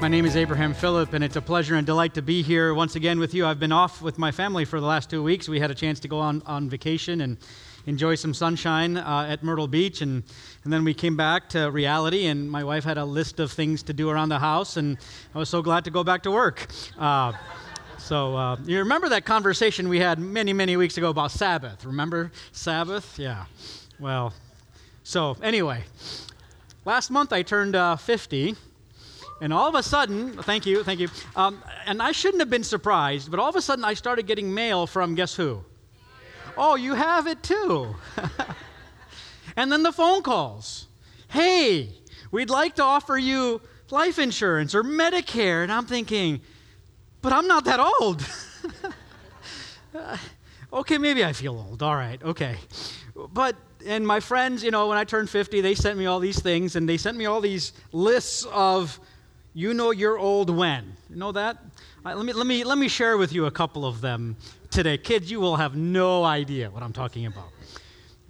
My name is Abraham Phillip, and it's a pleasure and delight to be here once again with you. I've been off with my family for the last two weeks. We had a chance to go on, on vacation and enjoy some sunshine uh, at Myrtle Beach, and, and then we came back to reality, and my wife had a list of things to do around the house, and I was so glad to go back to work. Uh, so uh, you remember that conversation we had many, many weeks ago about Sabbath? Remember Sabbath? Yeah. Well, so anyway, last month I turned uh, 50. And all of a sudden, thank you, thank you. Um, and I shouldn't have been surprised, but all of a sudden I started getting mail from guess who? Oh, you have it too. and then the phone calls. Hey, we'd like to offer you life insurance or Medicare. And I'm thinking, but I'm not that old. okay, maybe I feel old. All right, okay. But, and my friends, you know, when I turned 50, they sent me all these things and they sent me all these lists of you know you're old when. You know that? Right, let, me, let, me, let me share with you a couple of them today. Kids, you will have no idea what I'm talking about.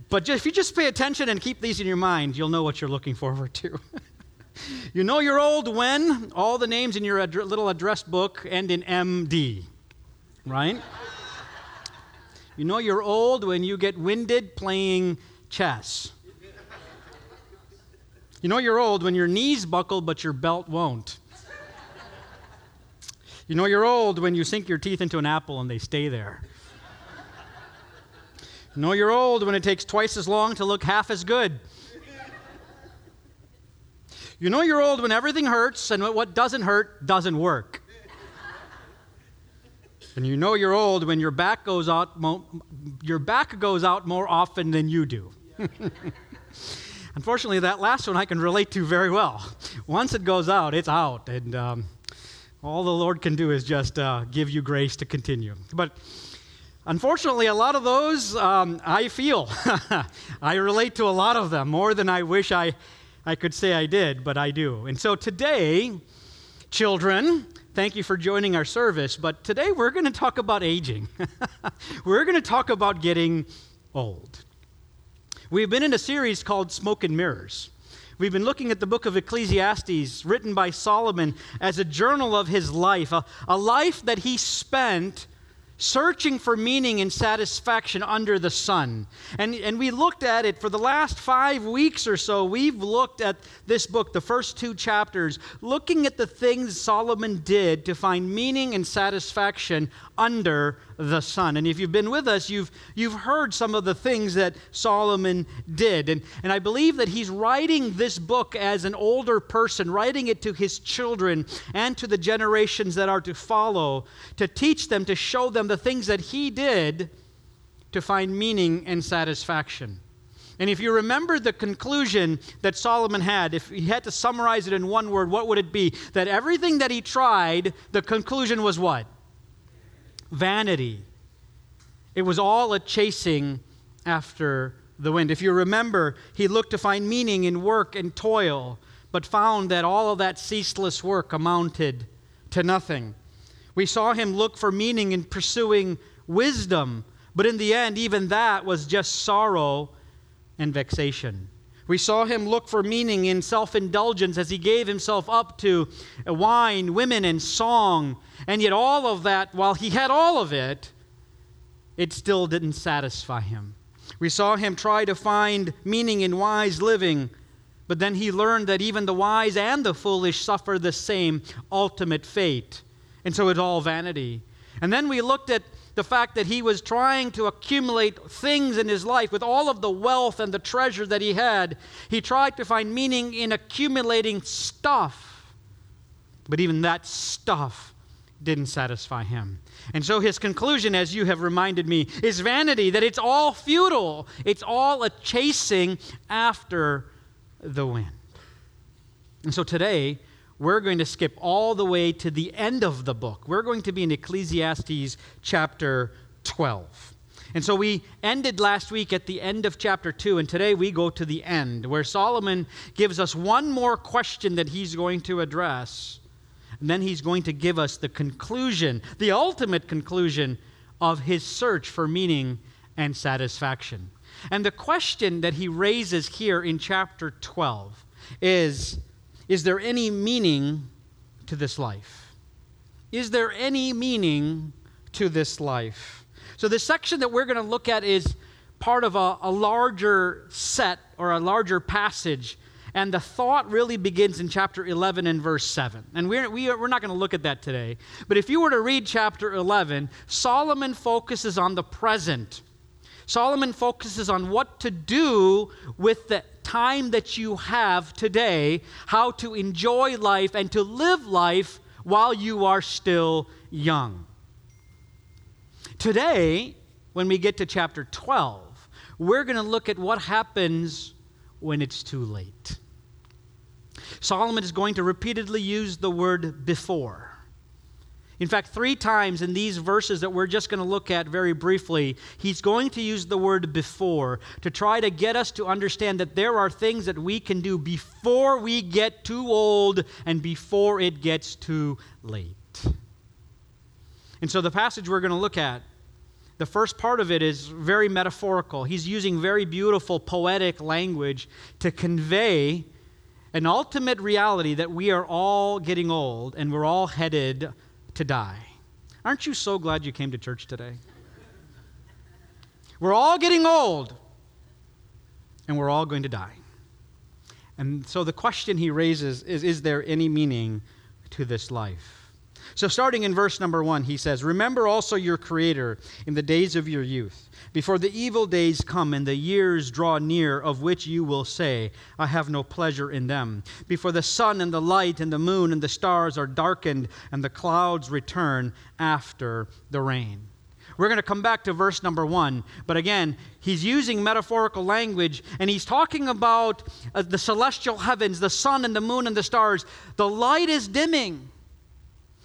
But just, if you just pay attention and keep these in your mind, you'll know what you're looking forward to. you know you're old when all the names in your ad- little address book end in MD, right? you know you're old when you get winded playing chess. You know you're old when your knees buckle but your belt won't. You know you're old when you sink your teeth into an apple and they stay there. You know you're old when it takes twice as long to look half as good. You know you're old when everything hurts and what doesn't hurt doesn't work. And you know you're old when your back goes out mo- your back goes out more often than you do. Unfortunately, that last one I can relate to very well. Once it goes out, it's out, and um, all the Lord can do is just uh, give you grace to continue. But unfortunately, a lot of those um, I feel. I relate to a lot of them more than I wish I, I could say I did, but I do. And so today, children, thank you for joining our service, but today we're going to talk about aging. we're going to talk about getting old. We've been in a series called Smoke and Mirrors. We've been looking at the book of Ecclesiastes, written by Solomon as a journal of his life, a, a life that he spent searching for meaning and satisfaction under the sun. And, and we looked at it for the last five weeks or so. We've looked at this book, the first two chapters, looking at the things Solomon did to find meaning and satisfaction under the sun. And if you've been with us, you've, you've heard some of the things that Solomon did. And, and I believe that he's writing this book as an older person, writing it to his children and to the generations that are to follow, to teach them, to show them the things that he did to find meaning and satisfaction. And if you remember the conclusion that Solomon had, if he had to summarize it in one word, what would it be? That everything that he tried, the conclusion was what? Vanity. It was all a chasing after the wind. If you remember, he looked to find meaning in work and toil, but found that all of that ceaseless work amounted to nothing. We saw him look for meaning in pursuing wisdom, but in the end, even that was just sorrow and vexation. We saw him look for meaning in self indulgence as he gave himself up to wine, women, and song. And yet, all of that, while he had all of it, it still didn't satisfy him. We saw him try to find meaning in wise living, but then he learned that even the wise and the foolish suffer the same ultimate fate. And so it's all vanity. And then we looked at the fact that he was trying to accumulate things in his life with all of the wealth and the treasure that he had. He tried to find meaning in accumulating stuff. But even that stuff didn't satisfy him. And so his conclusion, as you have reminded me, is vanity, that it's all futile, it's all a chasing after the wind. And so today, we're going to skip all the way to the end of the book. We're going to be in Ecclesiastes chapter 12. And so we ended last week at the end of chapter 2, and today we go to the end, where Solomon gives us one more question that he's going to address. And then he's going to give us the conclusion, the ultimate conclusion of his search for meaning and satisfaction. And the question that he raises here in chapter 12 is Is there any meaning to this life? Is there any meaning to this life? So, the section that we're going to look at is part of a, a larger set or a larger passage. And the thought really begins in chapter 11 and verse 7. And we're, we are, we're not going to look at that today. But if you were to read chapter 11, Solomon focuses on the present. Solomon focuses on what to do with the time that you have today, how to enjoy life and to live life while you are still young. Today, when we get to chapter 12, we're going to look at what happens when it's too late. Solomon is going to repeatedly use the word before. In fact, three times in these verses that we're just going to look at very briefly, he's going to use the word before to try to get us to understand that there are things that we can do before we get too old and before it gets too late. And so the passage we're going to look at the first part of it is very metaphorical. He's using very beautiful poetic language to convey an ultimate reality that we are all getting old and we're all headed to die. Aren't you so glad you came to church today? We're all getting old and we're all going to die. And so the question he raises is Is there any meaning to this life? So, starting in verse number one, he says, Remember also your Creator in the days of your youth, before the evil days come and the years draw near, of which you will say, I have no pleasure in them. Before the sun and the light and the moon and the stars are darkened and the clouds return after the rain. We're going to come back to verse number one, but again, he's using metaphorical language and he's talking about uh, the celestial heavens, the sun and the moon and the stars. The light is dimming.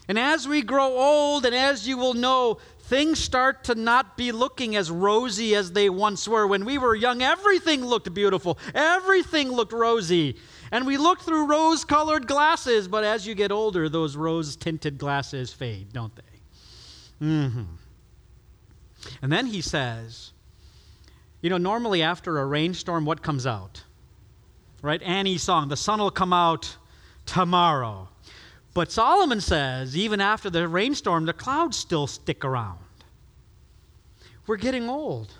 And as we grow old, and as you will know, things start to not be looking as rosy as they once were. When we were young, everything looked beautiful, everything looked rosy. And we looked through rose colored glasses, but as you get older, those rose tinted glasses fade, don't they? Mm-hmm. And then he says, you know, normally after a rainstorm, what comes out? Right? Annie's song, the sun will come out tomorrow. But Solomon says, even after the rainstorm, the clouds still stick around. We're getting old.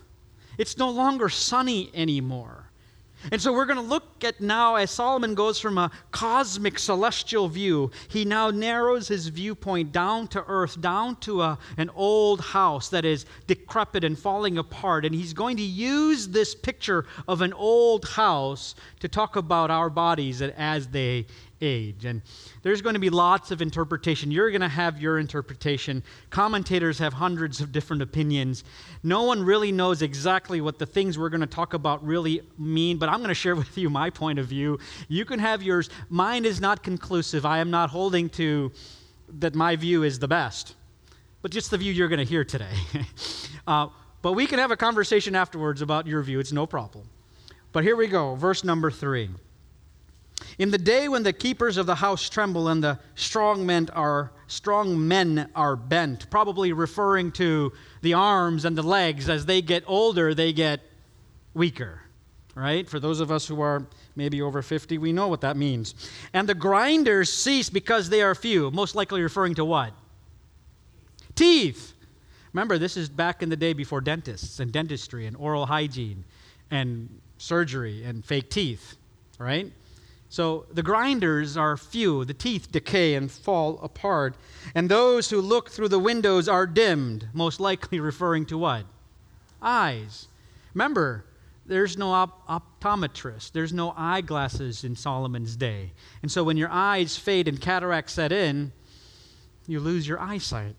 It's no longer sunny anymore. And so we're going to look at now as Solomon goes from a cosmic celestial view, he now narrows his viewpoint down to earth, down to a, an old house that is decrepit and falling apart. And he's going to use this picture of an old house to talk about our bodies as they age. And there's going to be lots of interpretation. You're going to have your interpretation. Commentators have hundreds of different opinions. No one really knows exactly what the things we're going to talk about really mean, but I'm going to share with you my point of view. You can have yours. Mine is not conclusive. I am not holding to that my view is the best, but just the view you're going to hear today. uh, but we can have a conversation afterwards about your view. It's no problem. But here we go, verse number three. In the day when the keepers of the house tremble and the strong men are strong men are bent, probably referring to the arms and the legs as they get older, they get weaker. Right? For those of us who are maybe over 50, we know what that means. And the grinders cease because they are few, most likely referring to what? Teeth. Remember, this is back in the day before dentists and dentistry and oral hygiene and surgery and fake teeth, right? So the grinders are few, the teeth decay and fall apart, and those who look through the windows are dimmed, most likely referring to what? Eyes. Remember, there's no op- optometrist, there's no eyeglasses in Solomon's day. And so when your eyes fade and cataracts set in, you lose your eyesight.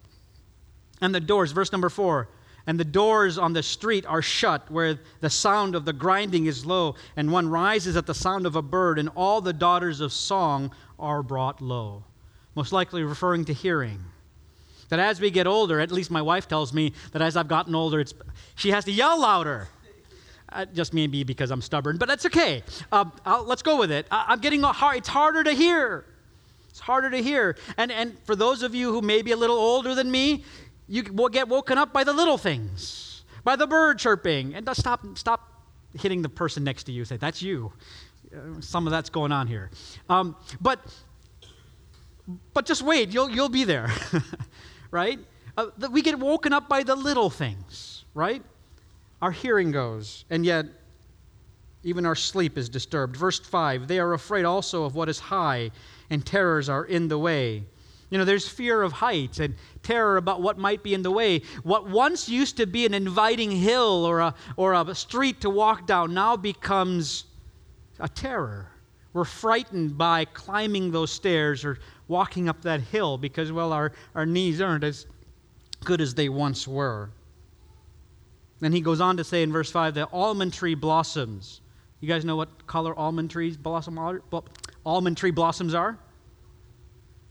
And the doors, verse number four, and the doors on the street are shut, where the sound of the grinding is low, and one rises at the sound of a bird, and all the daughters of song are brought low. Most likely referring to hearing. That as we get older, at least my wife tells me that as I've gotten older, it's, she has to yell louder. Uh, just maybe because I'm stubborn, but that's okay. Uh, let's go with it. I, am getting hard, it's harder to hear. It's harder to hear. And, and for those of you who may be a little older than me, you will get woken up by the little things, by the bird chirping. And stop, stop hitting the person next to you. Say, that's you. Uh, some of that's going on here. Um, but, but just wait, you'll, you'll be there, right? Uh, we get woken up by the little things, right? Our hearing goes, and yet even our sleep is disturbed. Verse 5 They are afraid also of what is high, and terrors are in the way. You know, there's fear of heights and terror about what might be in the way. What once used to be an inviting hill or a, or a street to walk down now becomes a terror. We're frightened by climbing those stairs or walking up that hill because, well, our, our knees aren't as good as they once were. Then he goes on to say in verse 5 that almond tree blossoms. You guys know what color almond trees blossom? Almond tree blossoms are?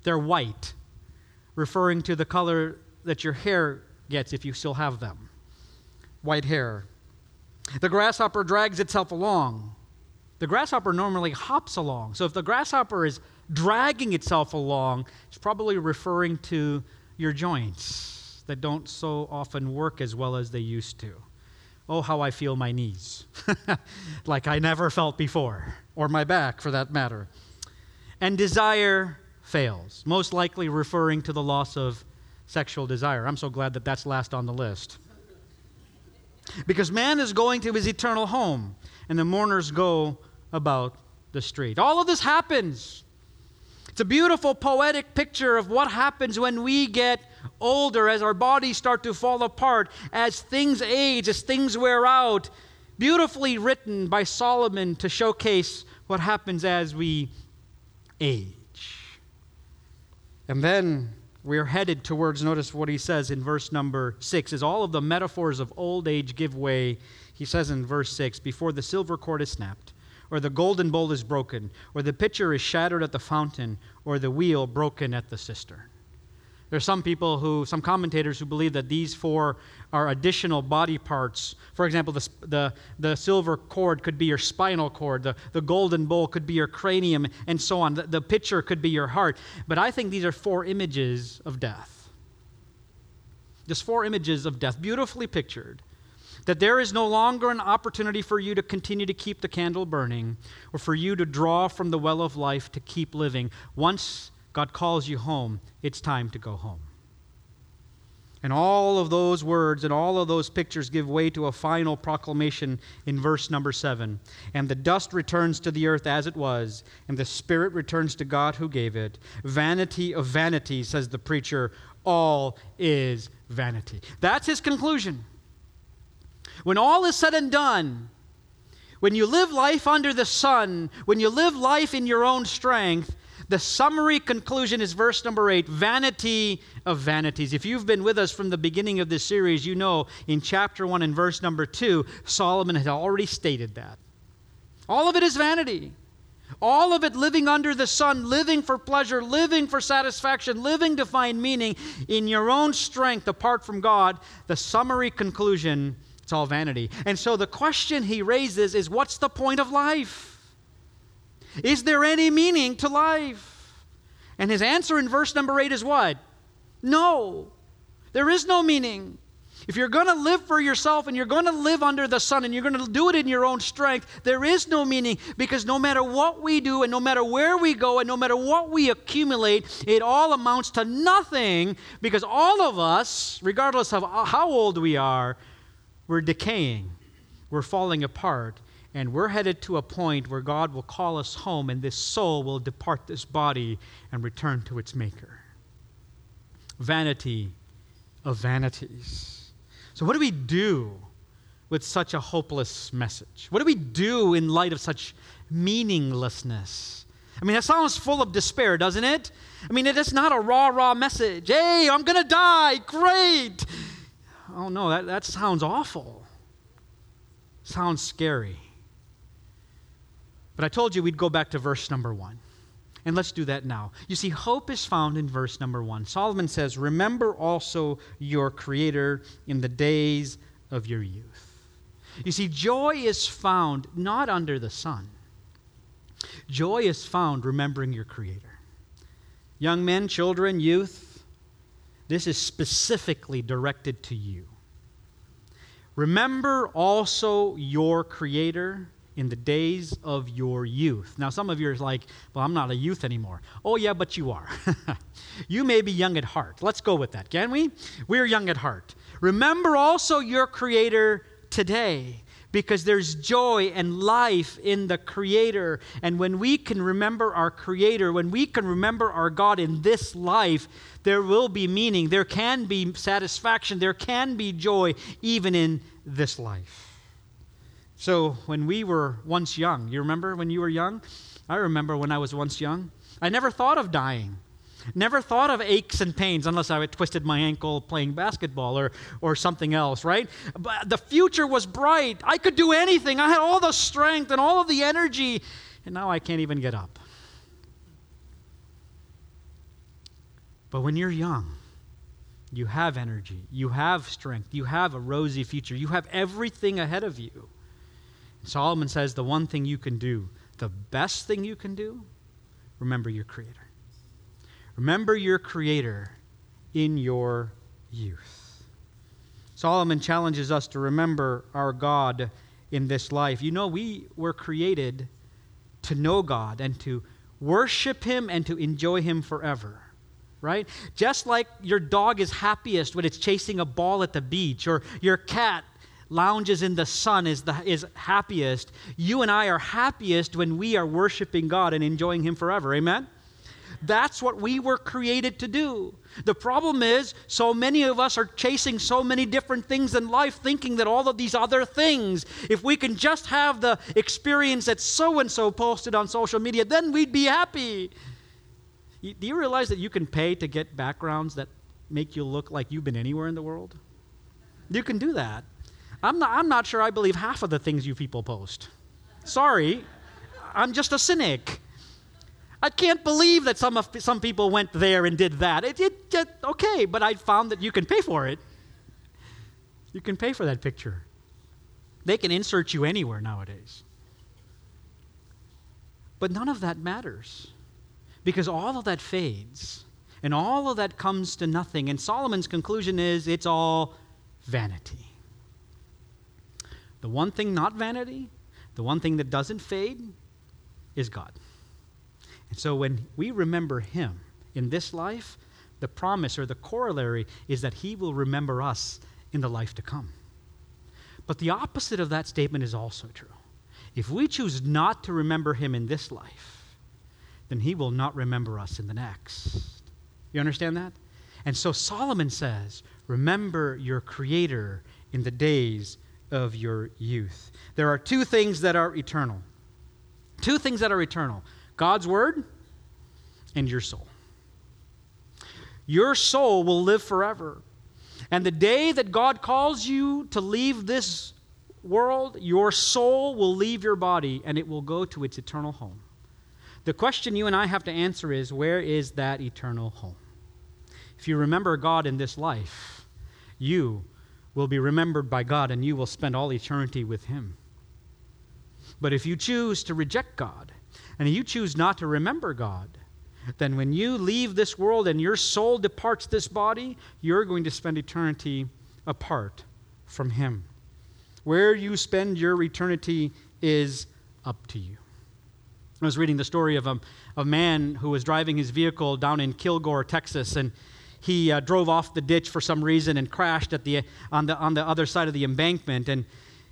They're white, referring to the color that your hair gets if you still have them. White hair. The grasshopper drags itself along. The grasshopper normally hops along. So if the grasshopper is dragging itself along, it's probably referring to your joints that don't so often work as well as they used to. Oh, how I feel my knees, like I never felt before, or my back for that matter. And desire fails, most likely referring to the loss of sexual desire. I'm so glad that that's last on the list. Because man is going to his eternal home, and the mourners go about the street. All of this happens. It's a beautiful poetic picture of what happens when we get older, as our bodies start to fall apart, as things age, as things wear out. Beautifully written by Solomon to showcase what happens as we age. And then we're headed towards, notice what he says in verse number six, as all of the metaphors of old age give way. He says in verse six, before the silver cord is snapped, or the golden bowl is broken, or the pitcher is shattered at the fountain, or the wheel broken at the cistern. There are some people who, some commentators who believe that these four are additional body parts. For example, the, the, the silver cord could be your spinal cord, the, the golden bowl could be your cranium, and so on. The, the pitcher could be your heart. But I think these are four images of death. Just four images of death, beautifully pictured. That there is no longer an opportunity for you to continue to keep the candle burning or for you to draw from the well of life to keep living. Once God calls you home, it's time to go home. And all of those words and all of those pictures give way to a final proclamation in verse number seven. And the dust returns to the earth as it was, and the spirit returns to God who gave it. Vanity of vanity, says the preacher, all is vanity. That's his conclusion. When all is said and done, when you live life under the sun, when you live life in your own strength, the summary conclusion is verse number eight vanity of vanities. If you've been with us from the beginning of this series, you know in chapter one and verse number two, Solomon had already stated that. All of it is vanity. All of it living under the sun, living for pleasure, living for satisfaction, living to find meaning in your own strength apart from God. The summary conclusion, it's all vanity. And so the question he raises is what's the point of life? Is there any meaning to life? And his answer in verse number 8 is what? No. There is no meaning. If you're going to live for yourself and you're going to live under the sun and you're going to do it in your own strength, there is no meaning because no matter what we do and no matter where we go and no matter what we accumulate, it all amounts to nothing because all of us, regardless of how old we are, we're decaying, we're falling apart, and we're headed to a point where God will call us home, and this soul will depart this body and return to its Maker. Vanity of vanities. So, what do we do with such a hopeless message? What do we do in light of such meaninglessness? I mean, that sounds full of despair, doesn't it? I mean, it is not a raw, raw message. Hey, I'm going to die. Great. Oh, no, that, that sounds awful. Sounds scary. But I told you we'd go back to verse number one. And let's do that now. You see, hope is found in verse number one. Solomon says, Remember also your Creator in the days of your youth. You see, joy is found not under the sun, joy is found remembering your Creator. Young men, children, youth, this is specifically directed to you. Remember also your Creator in the days of your youth. Now, some of you are like, well, I'm not a youth anymore. Oh, yeah, but you are. you may be young at heart. Let's go with that, can we? We're young at heart. Remember also your Creator today because there's joy and life in the Creator. And when we can remember our Creator, when we can remember our God in this life, there will be meaning, there can be satisfaction, there can be joy even in this life. So when we were once young, you remember when you were young? I remember when I was once young. I never thought of dying. Never thought of aches and pains unless I had twisted my ankle playing basketball or, or something else, right? But the future was bright. I could do anything. I had all the strength and all of the energy, and now I can't even get up. But when you're young, you have energy, you have strength, you have a rosy future, you have everything ahead of you. Solomon says the one thing you can do, the best thing you can do, remember your Creator. Remember your Creator in your youth. Solomon challenges us to remember our God in this life. You know, we were created to know God and to worship Him and to enjoy Him forever. Right? Just like your dog is happiest when it's chasing a ball at the beach, or your cat lounges in the sun is, the, is happiest. You and I are happiest when we are worshiping God and enjoying Him forever. Amen? That's what we were created to do. The problem is, so many of us are chasing so many different things in life, thinking that all of these other things, if we can just have the experience that so and so posted on social media, then we'd be happy. Do you realize that you can pay to get backgrounds that make you look like you've been anywhere in the world? You can do that. I'm not, I'm not sure I believe half of the things you people post. Sorry, I'm just a cynic. I can't believe that some, of, some people went there and did that. It, it, it, okay, but I found that you can pay for it. You can pay for that picture. They can insert you anywhere nowadays. But none of that matters because all of that fades and all of that comes to nothing. And Solomon's conclusion is it's all vanity. The one thing not vanity, the one thing that doesn't fade, is God. And so when we remember Him in this life, the promise or the corollary is that He will remember us in the life to come. But the opposite of that statement is also true. If we choose not to remember Him in this life, then He will not remember us in the next. You understand that? And so Solomon says, Remember your Creator in the days of your youth. There are two things that are eternal. Two things that are eternal God's Word and your soul. Your soul will live forever. And the day that God calls you to leave this world, your soul will leave your body and it will go to its eternal home. The question you and I have to answer is where is that eternal home? If you remember God in this life, you will be remembered by God and you will spend all eternity with Him. But if you choose to reject God and you choose not to remember God, then when you leave this world and your soul departs this body, you're going to spend eternity apart from Him. Where you spend your eternity is up to you. I was reading the story of a, a man who was driving his vehicle down in Kilgore, Texas, and he uh, drove off the ditch for some reason and crashed at the, on, the, on the other side of the embankment. And,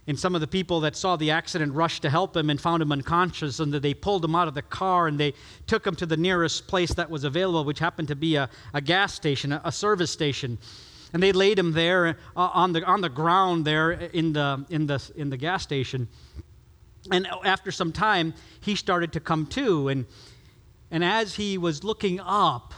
and some of the people that saw the accident rushed to help him and found him unconscious. And they pulled him out of the car and they took him to the nearest place that was available, which happened to be a, a gas station, a, a service station. And they laid him there uh, on, the, on the ground there in the, in, the, in the gas station. And after some time, he started to come to. And, and as he was looking up,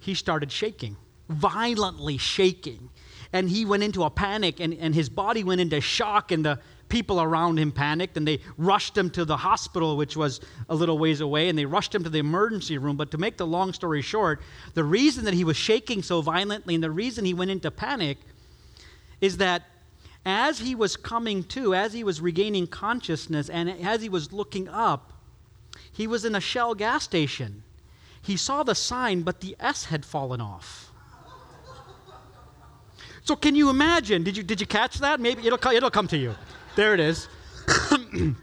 he started shaking, violently shaking. And he went into a panic, and, and his body went into shock, and the people around him panicked and they rushed him to the hospital, which was a little ways away, and they rushed him to the emergency room. But to make the long story short, the reason that he was shaking so violently and the reason he went into panic is that as he was coming to, as he was regaining consciousness, and as he was looking up, he was in a Shell gas station. He saw the sign, but the S had fallen off. So can you imagine? Did you, did you catch that? Maybe it'll, it'll come to you. There it is.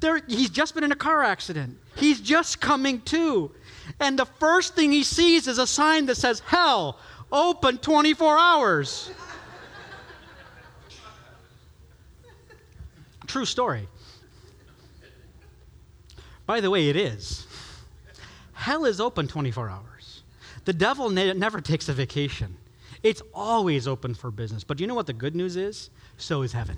there, he's just been in a car accident. He's just coming to. And the first thing he sees is a sign that says, Hell, open 24 hours. True story. By the way, it is. Hell is open 24 hours. The devil ne- never takes a vacation, it's always open for business. But you know what the good news is? So is heaven.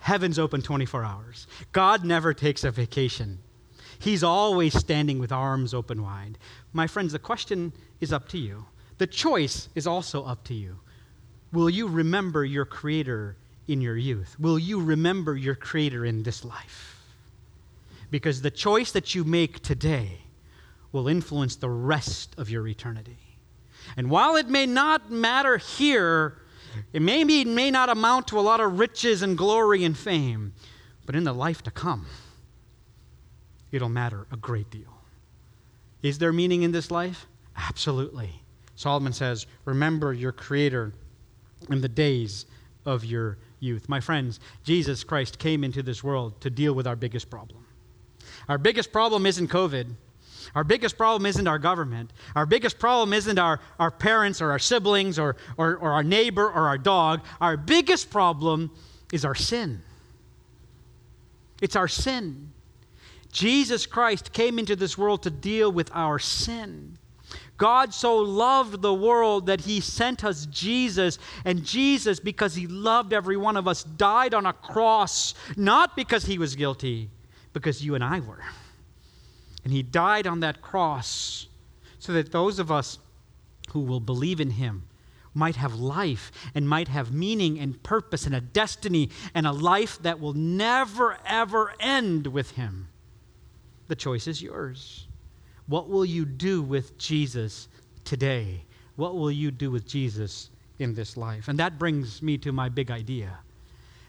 Heaven's open 24 hours. God never takes a vacation. He's always standing with arms open wide. My friends, the question is up to you. The choice is also up to you. Will you remember your Creator in your youth? Will you remember your Creator in this life? Because the choice that you make today will influence the rest of your eternity. And while it may not matter here, it may, be, may not amount to a lot of riches and glory and fame, but in the life to come, it'll matter a great deal. Is there meaning in this life? Absolutely. Solomon says, Remember your Creator in the days of your youth. My friends, Jesus Christ came into this world to deal with our biggest problem. Our biggest problem isn't COVID. Our biggest problem isn't our government. Our biggest problem isn't our, our parents or our siblings or, or, or our neighbor or our dog. Our biggest problem is our sin. It's our sin. Jesus Christ came into this world to deal with our sin. God so loved the world that he sent us Jesus. And Jesus, because he loved every one of us, died on a cross, not because he was guilty, because you and I were. And he died on that cross so that those of us who will believe in him might have life and might have meaning and purpose and a destiny and a life that will never, ever end with him. The choice is yours. What will you do with Jesus today? What will you do with Jesus in this life? And that brings me to my big idea.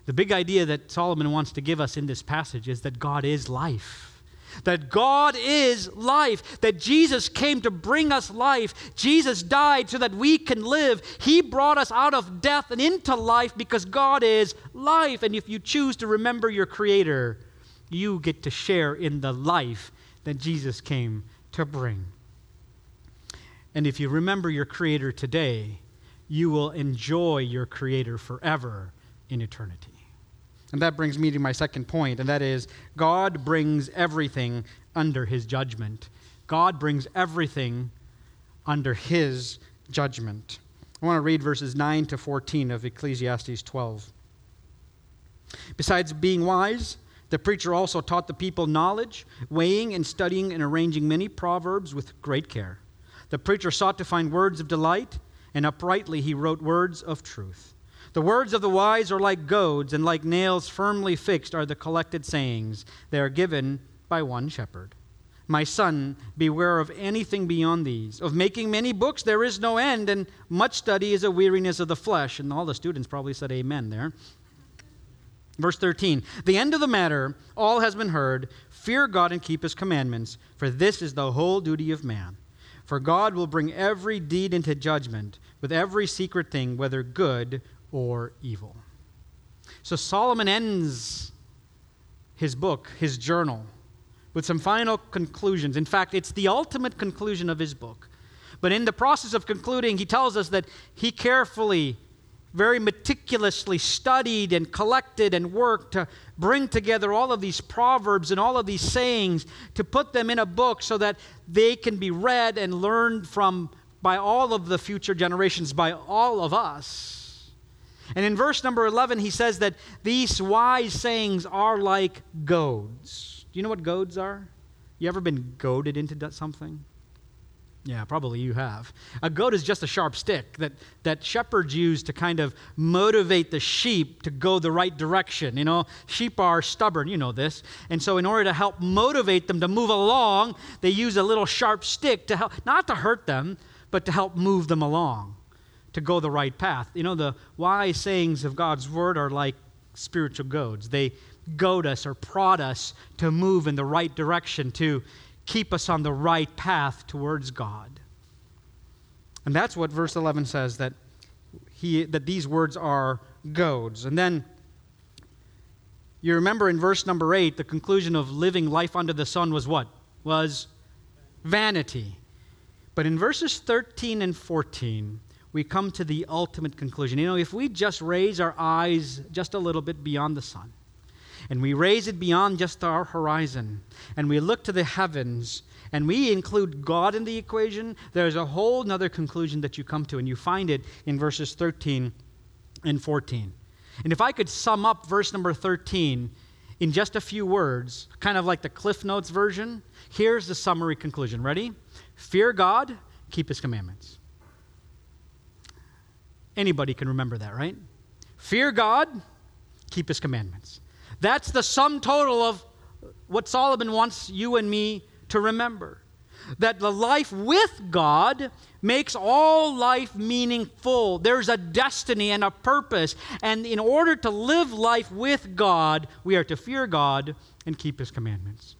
The big idea that Solomon wants to give us in this passage is that God is life. That God is life, that Jesus came to bring us life. Jesus died so that we can live. He brought us out of death and into life because God is life. And if you choose to remember your Creator, you get to share in the life that Jesus came to bring. And if you remember your Creator today, you will enjoy your Creator forever in eternity. And that brings me to my second point, and that is God brings everything under his judgment. God brings everything under his judgment. I want to read verses 9 to 14 of Ecclesiastes 12. Besides being wise, the preacher also taught the people knowledge, weighing and studying and arranging many proverbs with great care. The preacher sought to find words of delight, and uprightly he wrote words of truth. The words of the wise are like goads, and like nails firmly fixed are the collected sayings. They are given by one shepherd. My son, beware of anything beyond these. Of making many books, there is no end, and much study is a weariness of the flesh. And all the students probably said amen there. Verse 13 The end of the matter, all has been heard. Fear God and keep his commandments, for this is the whole duty of man. For God will bring every deed into judgment with every secret thing, whether good or evil. So Solomon ends his book, his journal, with some final conclusions. In fact, it's the ultimate conclusion of his book. But in the process of concluding, he tells us that he carefully, very meticulously studied and collected and worked to bring together all of these proverbs and all of these sayings to put them in a book so that they can be read and learned from by all of the future generations, by all of us. And in verse number 11, he says that these wise sayings are like goads. Do you know what goads are? You ever been goaded into something? Yeah, probably you have. A goat is just a sharp stick that, that shepherds use to kind of motivate the sheep to go the right direction. You know, sheep are stubborn, you know this. And so, in order to help motivate them to move along, they use a little sharp stick to help, not to hurt them, but to help move them along, to go the right path. You know, the wise sayings of God's word are like spiritual goads. They goad us or prod us to move in the right direction, to keep us on the right path towards God. And that's what verse 11 says that he that these words are goads. And then you remember in verse number 8 the conclusion of living life under the sun was what? Was vanity. But in verses 13 and 14 we come to the ultimate conclusion. You know, if we just raise our eyes just a little bit beyond the sun, and we raise it beyond just our horizon, and we look to the heavens, and we include God in the equation, there's a whole other conclusion that you come to, and you find it in verses 13 and 14. And if I could sum up verse number 13 in just a few words, kind of like the Cliff Notes version, here's the summary conclusion. Ready? Fear God, keep his commandments. Anybody can remember that, right? Fear God, keep his commandments. That's the sum total of what Solomon wants you and me to remember. That the life with God makes all life meaningful. There's a destiny and a purpose. And in order to live life with God, we are to fear God and keep His commandments.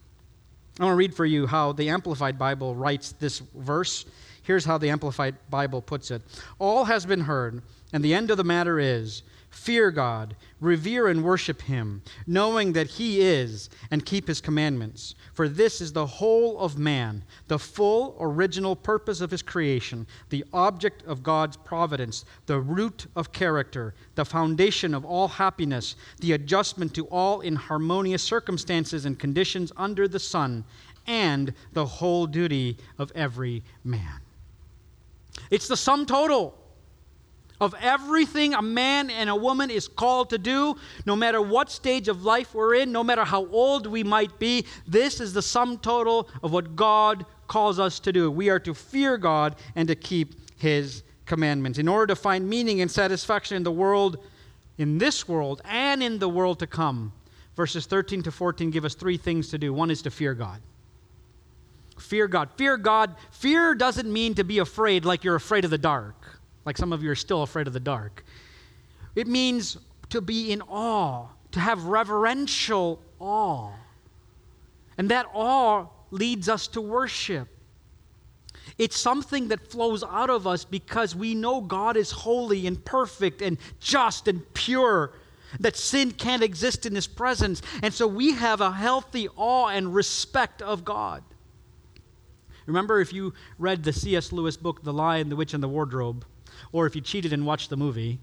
I want to read for you how the Amplified Bible writes this verse. Here's how the Amplified Bible puts it All has been heard, and the end of the matter is Fear God, revere and worship Him, knowing that He is, and keep His commandments. For this is the whole of man, the full original purpose of His creation, the object of God's providence, the root of character, the foundation of all happiness, the adjustment to all inharmonious circumstances and conditions under the sun, and the whole duty of every man. It's the sum total of everything a man and a woman is called to do, no matter what stage of life we're in, no matter how old we might be. This is the sum total of what God calls us to do. We are to fear God and to keep His commandments. In order to find meaning and satisfaction in the world, in this world, and in the world to come, verses 13 to 14 give us three things to do. One is to fear God. Fear God. Fear God. Fear doesn't mean to be afraid like you're afraid of the dark like some of you are still afraid of the dark. It means to be in awe, to have reverential awe. And that awe leads us to worship. It's something that flows out of us because we know God is holy and perfect and just and pure, that sin can't exist in His presence. And so we have a healthy awe and respect of God. Remember, if you read the C.S. Lewis book, The Lion, the Witch, and the Wardrobe, or if you cheated and watched the movie,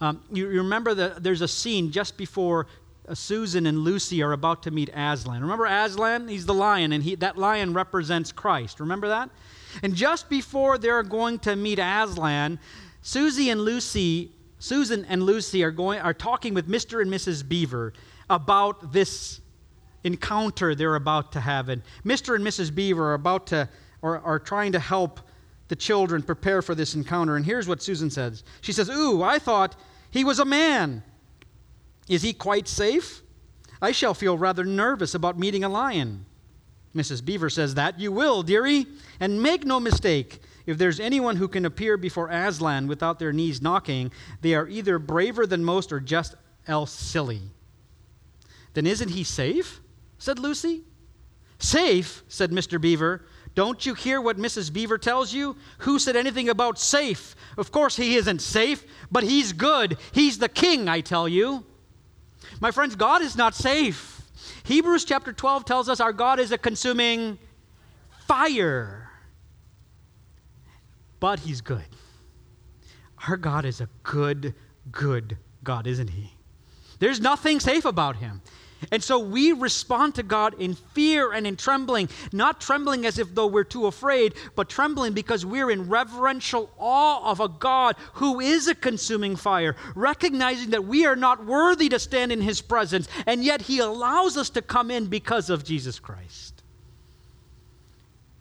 um, you, you, remember that there's a scene just before uh, Susan and Lucy are about to meet Aslan. Remember Aslan? He's the lion, and he, that lion represents Christ. Remember that? And just before they're going to meet Aslan, Susie and Lucy, Susan and Lucy are going are talking with Mr. and Mrs. Beaver about this encounter they're about to have. And Mr. and Mrs. Beaver are about to or are trying to help the children prepare for this encounter. And here's what Susan says She says, Ooh, I thought he was a man. Is he quite safe? I shall feel rather nervous about meeting a lion. Mrs. Beaver says that. You will, dearie. And make no mistake, if there's anyone who can appear before Aslan without their knees knocking, they are either braver than most or just else silly. Then isn't he safe? said Lucy. Safe, said Mr. Beaver. Don't you hear what Mrs. Beaver tells you? Who said anything about safe? Of course, he isn't safe, but he's good. He's the king, I tell you. My friends, God is not safe. Hebrews chapter 12 tells us our God is a consuming fire, but he's good. Our God is a good, good God, isn't he? There's nothing safe about him. And so we respond to God in fear and in trembling, not trembling as if though we're too afraid, but trembling because we're in reverential awe of a God who is a consuming fire, recognizing that we are not worthy to stand in his presence, and yet he allows us to come in because of Jesus Christ.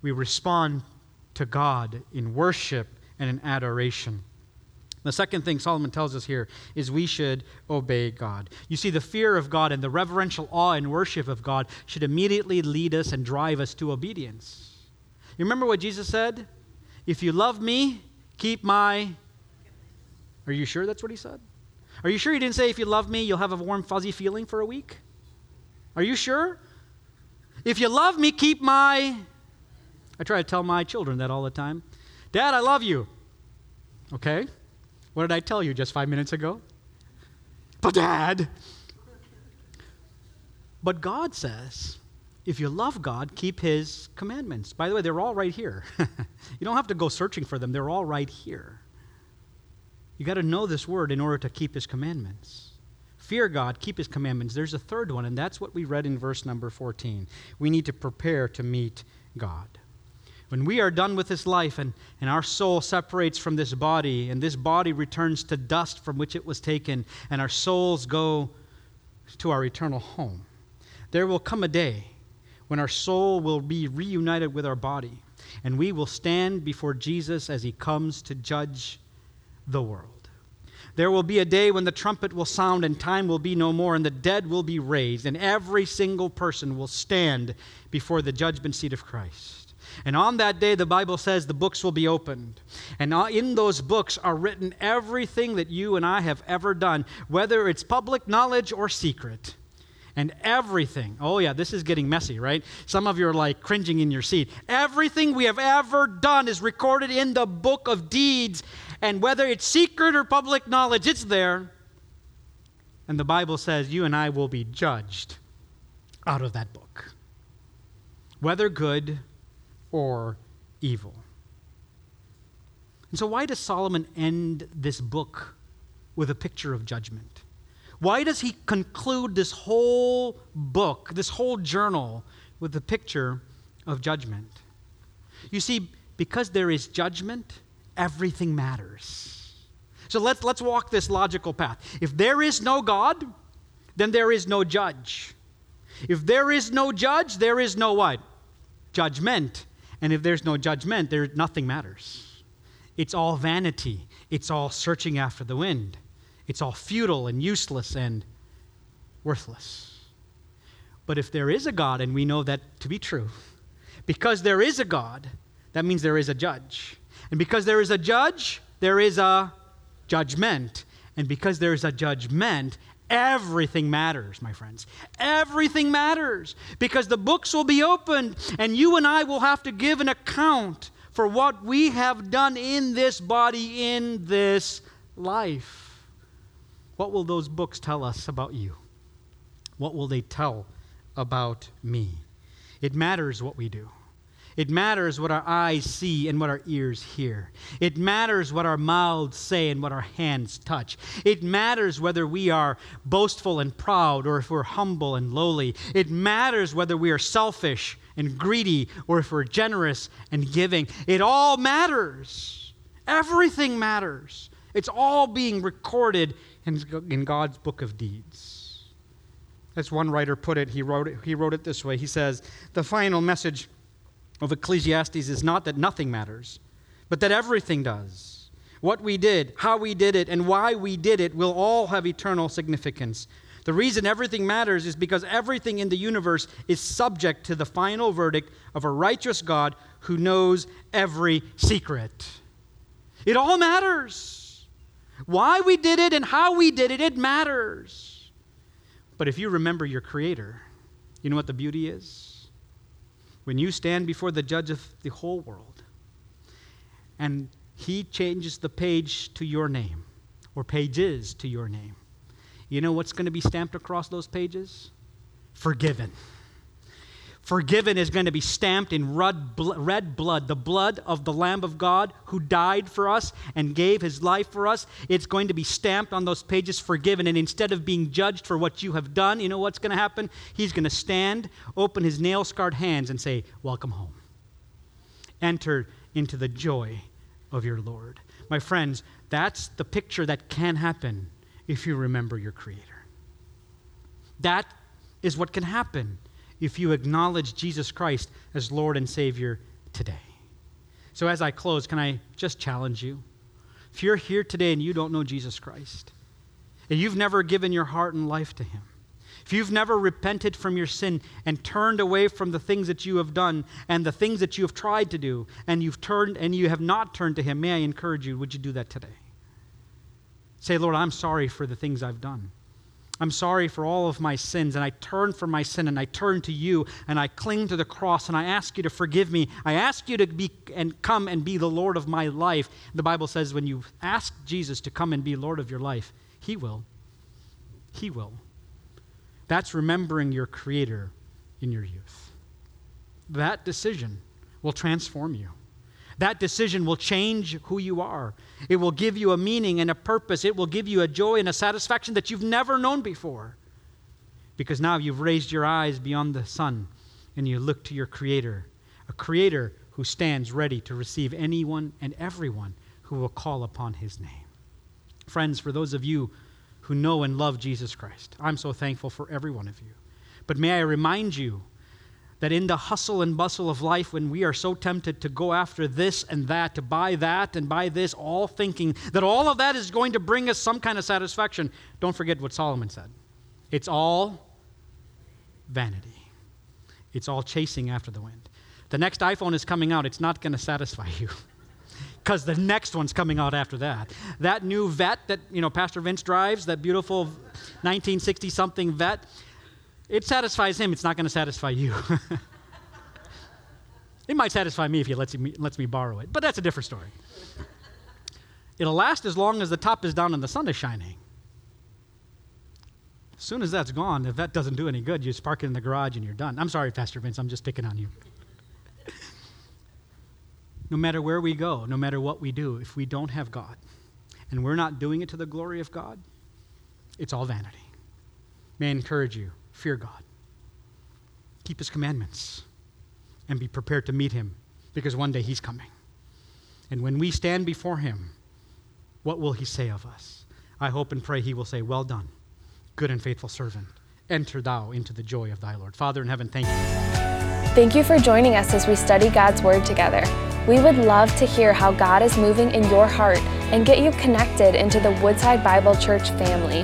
We respond to God in worship and in adoration. The second thing Solomon tells us here is we should obey God. You see, the fear of God and the reverential awe and worship of God should immediately lead us and drive us to obedience. You remember what Jesus said? If you love me, keep my. Are you sure that's what he said? Are you sure he didn't say, if you love me, you'll have a warm, fuzzy feeling for a week? Are you sure? If you love me, keep my. I try to tell my children that all the time. Dad, I love you. Okay? What did I tell you just five minutes ago? But, Dad. But God says, if you love God, keep His commandments. By the way, they're all right here. you don't have to go searching for them, they're all right here. You got to know this word in order to keep His commandments. Fear God, keep His commandments. There's a third one, and that's what we read in verse number 14. We need to prepare to meet God. When we are done with this life and, and our soul separates from this body, and this body returns to dust from which it was taken, and our souls go to our eternal home, there will come a day when our soul will be reunited with our body, and we will stand before Jesus as he comes to judge the world. There will be a day when the trumpet will sound and time will be no more, and the dead will be raised, and every single person will stand before the judgment seat of Christ. And on that day, the Bible says the books will be opened. And uh, in those books are written everything that you and I have ever done, whether it's public knowledge or secret. And everything, oh yeah, this is getting messy, right? Some of you are like cringing in your seat. Everything we have ever done is recorded in the book of deeds. And whether it's secret or public knowledge, it's there. And the Bible says you and I will be judged out of that book. Whether good or evil. And so, why does Solomon end this book with a picture of judgment? Why does he conclude this whole book, this whole journal, with a picture of judgment? You see, because there is judgment, everything matters. So let's, let's walk this logical path. If there is no God, then there is no judge. If there is no judge, there is no what? Judgment. And if there's no judgment, there nothing matters. It's all vanity. It's all searching after the wind. It's all futile and useless and worthless. But if there is a God, and we know that to be true, because there is a God, that means there is a judge. And because there is a judge, there is a judgment. And because there is a judgment, Everything matters, my friends. Everything matters because the books will be opened and you and I will have to give an account for what we have done in this body, in this life. What will those books tell us about you? What will they tell about me? It matters what we do. It matters what our eyes see and what our ears hear. It matters what our mouths say and what our hands touch. It matters whether we are boastful and proud or if we're humble and lowly. It matters whether we are selfish and greedy or if we're generous and giving. It all matters. Everything matters. It's all being recorded in, God's book of deeds. As one writer put it, he wrote it, he wrote it this way. He says, The final message of Ecclesiastes is not that nothing matters, but that everything does. What we did, how we did it, and why we did it will all have eternal significance. The reason everything matters is because everything in the universe is subject to the final verdict of a righteous God who knows every secret. It all matters. Why we did it and how we did it, it matters. But if you remember your Creator, you know what the beauty is? When you stand before the judge of the whole world and he changes the page to your name or pages to your name, you know what's going to be stamped across those pages? Forgiven. Forgiven is going to be stamped in red blood, the blood of the Lamb of God who died for us and gave his life for us. It's going to be stamped on those pages, forgiven. And instead of being judged for what you have done, you know what's going to happen? He's going to stand, open his nail scarred hands, and say, Welcome home. Enter into the joy of your Lord. My friends, that's the picture that can happen if you remember your Creator. That is what can happen if you acknowledge Jesus Christ as Lord and Savior today. So, as I close, can I just challenge you? If you're here today and you don't know Jesus Christ, and you've never given your heart and life to Him, if you've never repented from your sin and turned away from the things that you have done and the things that you have tried to do, and you've turned and you have not turned to Him, may I encourage you, would you do that today? Say, Lord, I'm sorry for the things I've done. I'm sorry for all of my sins, and I turn from my sin, and I turn to you, and I cling to the cross, and I ask you to forgive me. I ask you to be and come and be the Lord of my life. The Bible says when you ask Jesus to come and be Lord of your life, He will. He will. That's remembering your Creator in your youth. That decision will transform you. That decision will change who you are. It will give you a meaning and a purpose. It will give you a joy and a satisfaction that you've never known before. Because now you've raised your eyes beyond the sun and you look to your Creator, a Creator who stands ready to receive anyone and everyone who will call upon His name. Friends, for those of you who know and love Jesus Christ, I'm so thankful for every one of you. But may I remind you that in the hustle and bustle of life, when we are so tempted to go after this and that, to buy that and buy this, all thinking that all of that is going to bring us some kind of satisfaction, don't forget what Solomon said. It's all vanity, it's all chasing after the wind. The next iPhone is coming out, it's not going to satisfy you. Because the next one's coming out after that. That new Vette that you know Pastor Vince drives, that beautiful 1960 something Vette, it satisfies him, it's not going to satisfy you. it might satisfy me if he lets me, lets me borrow it, but that's a different story. It'll last as long as the top is down and the sun is shining. As soon as that's gone, if that doesn't do any good, you just park it in the garage and you're done. I'm sorry, Pastor Vince, I'm just picking on you. no matter where we go, no matter what we do, if we don't have God and we're not doing it to the glory of God, it's all vanity. May I encourage you fear God, keep His commandments, and be prepared to meet Him because one day He's coming. And when we stand before Him, what will He say of us? I hope and pray He will say, Well done, good and faithful servant. Enter thou into the joy of thy Lord. Father in heaven, thank you. Thank you for joining us as we study God's Word together. We would love to hear how God is moving in your heart and get you connected into the Woodside Bible Church family